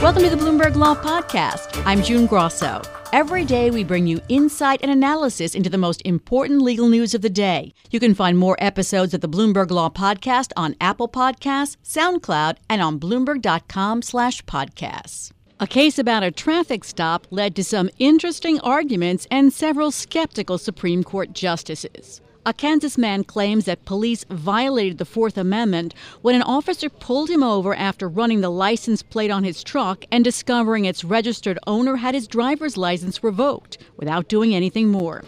Welcome to the Bloomberg Law Podcast. I'm June Grasso. Every day, we bring you insight and analysis into the most important legal news of the day. You can find more episodes of the Bloomberg Law Podcast on Apple Podcasts, SoundCloud, and on Bloomberg.com/podcasts. A case about a traffic stop led to some interesting arguments and several skeptical Supreme Court justices. A Kansas man claims that police violated the Fourth Amendment when an officer pulled him over after running the license plate on his truck and discovering its registered owner had his driver's license revoked without doing anything more.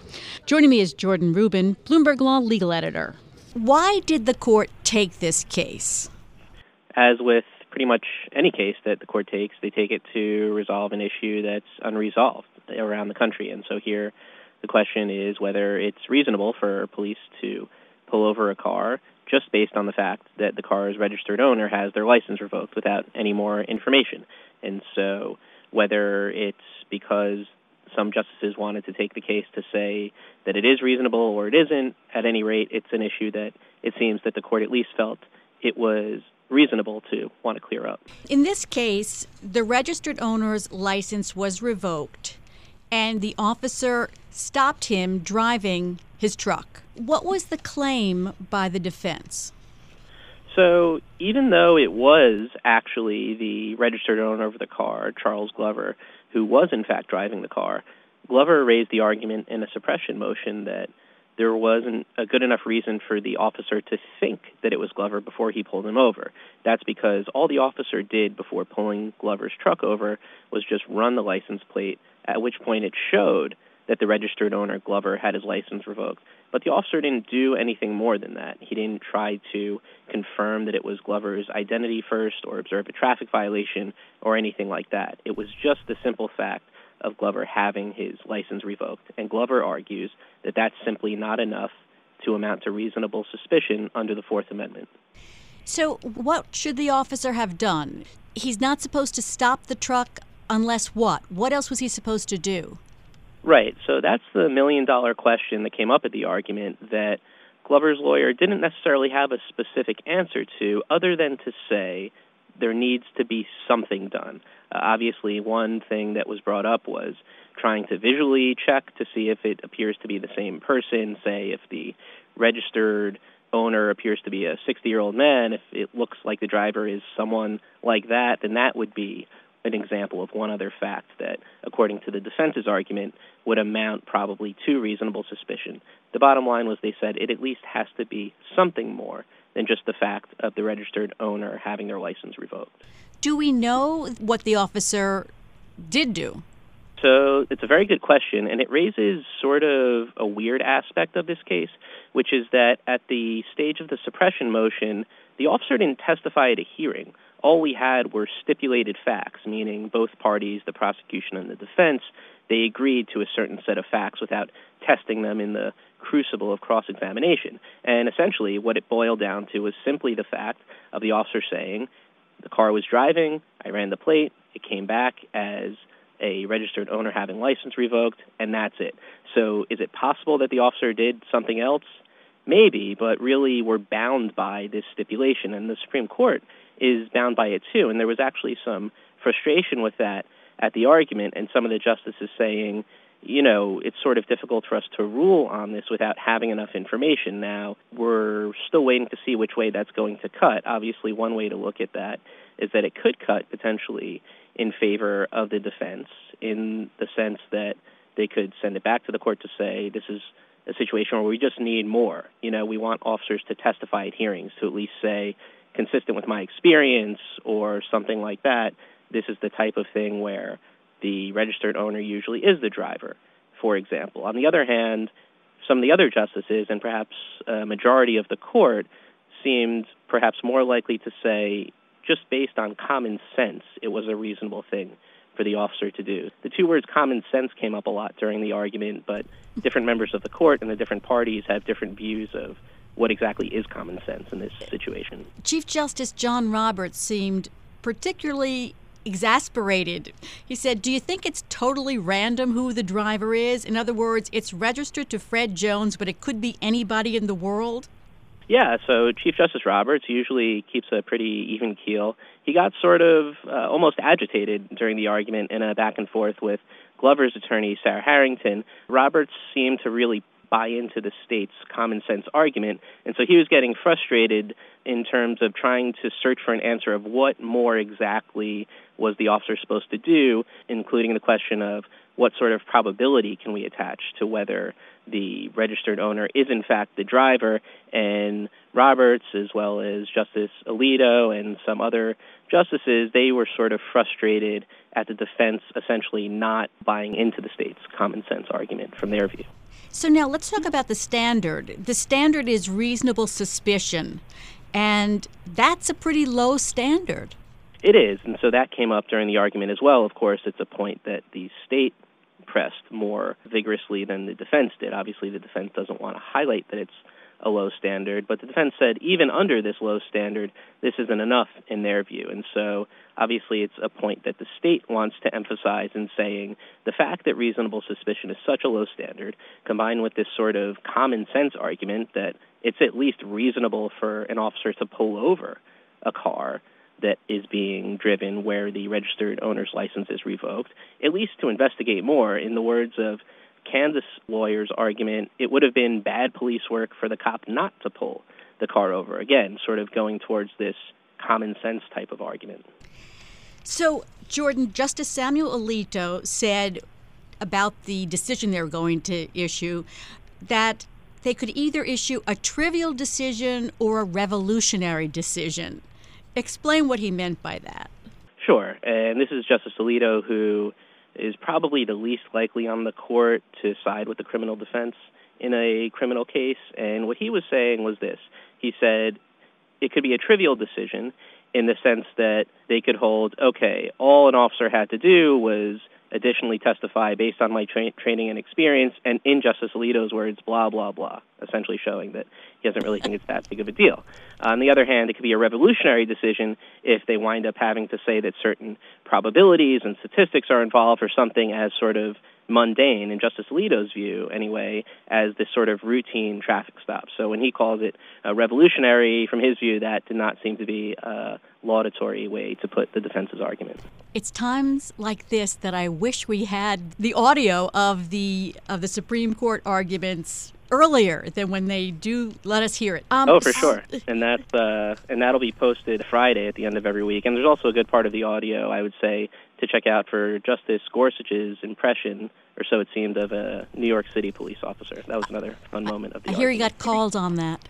Joining me is Jordan Rubin, Bloomberg Law legal editor. Why did the court take this case? As with pretty much any case that the court takes, they take it to resolve an issue that's unresolved around the country. And so here, the question is whether it's reasonable for police to pull over a car just based on the fact that the car's registered owner has their license revoked without any more information. And so whether it's because some justices wanted to take the case to say that it is reasonable or it isn't, at any rate, it's an issue that it seems that the court at least felt it was reasonable to want to clear up. In this case, the registered owner's license was revoked, and the officer stopped him driving his truck. What was the claim by the defense? So, even though it was actually the registered owner of the car, Charles Glover, who was in fact driving the car, Glover raised the argument in a suppression motion that there wasn't a good enough reason for the officer to think that it was Glover before he pulled him over. That's because all the officer did before pulling Glover's truck over was just run the license plate, at which point it showed that the registered owner, Glover, had his license revoked. But the officer didn't do anything more than that. He didn't try to confirm that it was Glover's identity first or observe a traffic violation or anything like that. It was just the simple fact of Glover having his license revoked. And Glover argues that that's simply not enough to amount to reasonable suspicion under the Fourth Amendment. So, what should the officer have done? He's not supposed to stop the truck unless what? What else was he supposed to do? Right. So that's the million dollar question that came up at the argument that Glover's lawyer didn't necessarily have a specific answer to, other than to say there needs to be something done. Obviously, one thing that was brought up was trying to visually check to see if it appears to be the same person, say if the registered owner appears to be a 60 year old man, if it looks like the driver is someone like that, then that would be an example of one other fact that, according to the defense's argument, would amount probably to reasonable suspicion. The bottom line was they said it at least has to be something more than just the fact of the registered owner having their license revoked. Do we know what the officer did do? So it's a very good question, and it raises sort of a weird aspect of this case, which is that at the stage of the suppression motion, the officer didn't testify at a hearing. All we had were stipulated facts, meaning both parties, the prosecution and the defense, they agreed to a certain set of facts without testing them in the crucible of cross examination. And essentially, what it boiled down to was simply the fact of the officer saying, the car was driving, I ran the plate, it came back as a registered owner having license revoked, and that's it. So is it possible that the officer did something else? Maybe, but really we're bound by this stipulation, and the Supreme Court is bound by it too. And there was actually some frustration with that at the argument, and some of the justices saying, you know, it's sort of difficult for us to rule on this without having enough information. Now, we're still waiting to see which way that's going to cut. Obviously, one way to look at that is that it could cut potentially in favor of the defense in the sense that they could send it back to the court to say this is a situation where we just need more. You know, we want officers to testify at hearings to at least say, consistent with my experience or something like that, this is the type of thing where the registered owner usually is the driver, for example. On the other hand, some of the other justices and perhaps a majority of the court seemed perhaps more likely to say, just based on common sense, it was a reasonable thing for the officer to do. The two words common sense came up a lot during the argument, but different members of the court and the different parties have different views of what exactly is common sense in this situation. Chief Justice John Roberts seemed particularly exasperated. He said, Do you think it's totally random who the driver is? In other words, it's registered to Fred Jones, but it could be anybody in the world? Yeah, so Chief Justice Roberts usually keeps a pretty even keel. He got sort of uh, almost agitated during the argument in a back and forth with Glover's attorney, Sarah Harrington. Roberts seemed to really buy into the state's common sense argument, and so he was getting frustrated in terms of trying to search for an answer of what more exactly was the officer supposed to do, including the question of what sort of probability can we attach to whether the registered owner is in fact the driver. And Roberts, as well as Justice Alito and some other justices, they were sort of frustrated at the defense essentially not buying into the state's common sense argument from their view. So now let's talk about the standard. The standard is reasonable suspicion, and that's a pretty low standard. It is, and so that came up during the argument as well. Of course, it's a point that the state pressed more vigorously than the defense did. Obviously, the defense doesn't want to highlight that it's a low standard, but the defense said even under this low standard, this isn't enough in their view. And so obviously it's a point that the state wants to emphasize in saying the fact that reasonable suspicion is such a low standard, combined with this sort of common sense argument that it's at least reasonable for an officer to pull over a car that is being driven where the registered owner's license is revoked, at least to investigate more. In the words of Kansas lawyer's argument, it would have been bad police work for the cop not to pull the car over. Again, sort of going towards this common sense type of argument. So, Jordan, Justice Samuel Alito said about the decision they were going to issue that they could either issue a trivial decision or a revolutionary decision. Explain what he meant by that. Sure. And this is Justice Alito, who is probably the least likely on the court to side with the criminal defense in a criminal case. And what he was saying was this he said it could be a trivial decision in the sense that they could hold, okay, all an officer had to do was additionally testify based on my tra- training and experience, and in Justice Alito's words, blah, blah, blah, essentially showing that he doesn't really think it's that big of a deal. On the other hand, it could be a revolutionary decision if they wind up having to say that certain probabilities and statistics are involved or something as sort of mundane, in Justice Alito's view anyway, as this sort of routine traffic stop. So when he calls it a revolutionary, from his view, that did not seem to be a laudatory way to put the defense's argument. It's times like this that I wish we had the audio of the of the Supreme Court arguments earlier than when they do let us hear it. Um, oh, for sure, and that's uh, and that'll be posted Friday at the end of every week. And there's also a good part of the audio, I would say, to check out for Justice Gorsuch's impression, or so it seemed, of a New York City police officer. That was another fun moment of the. I hear he got called on that.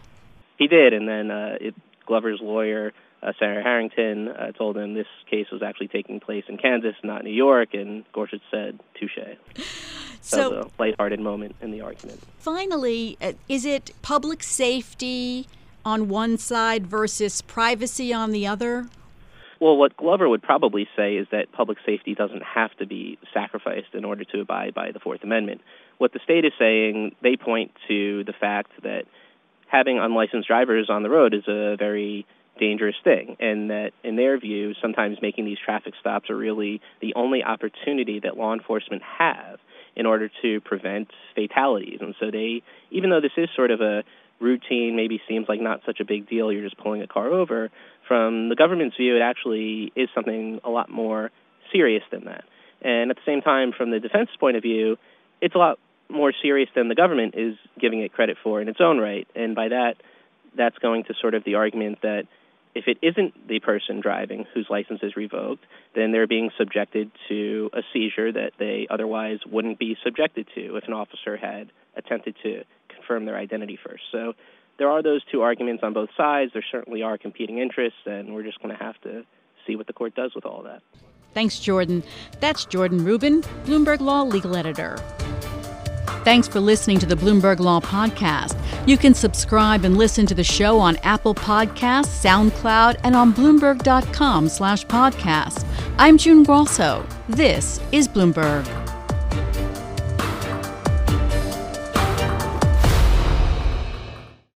He did, and then uh, it, Glover's lawyer. Uh, Sarah Harrington uh, told him this case was actually taking place in Kansas, not New York, and Gorsuch said, "Touche." So, that was a lighthearted moment in the argument. Finally, uh, is it public safety on one side versus privacy on the other? Well, what Glover would probably say is that public safety doesn't have to be sacrificed in order to abide by the Fourth Amendment. What the state is saying, they point to the fact that having unlicensed drivers on the road is a very dangerous thing, and that in their view, sometimes making these traffic stops are really the only opportunity that law enforcement have in order to prevent fatalities. And so they, even though this is sort of a routine, maybe seems like not such a big deal, you're just pulling a car over, from the government's view, it actually is something a lot more serious than that. And at the same time, from the defense point of view, it's a lot more serious than the government is giving it credit for in its own right. And by that, that's going to sort of the argument that if it isn't the person driving whose license is revoked, then they're being subjected to a seizure that they otherwise wouldn't be subjected to if an officer had attempted to confirm their identity first. So there are those two arguments on both sides. There certainly are competing interests, and we're just going to have to see what the court does with all that. Thanks, Jordan. That's Jordan Rubin, Bloomberg Law legal editor. Thanks for listening to the Bloomberg Law Podcast. You can subscribe and listen to the show on Apple Podcasts, SoundCloud, and on Bloomberg.com slash podcast. I'm June Grasso. This is Bloomberg.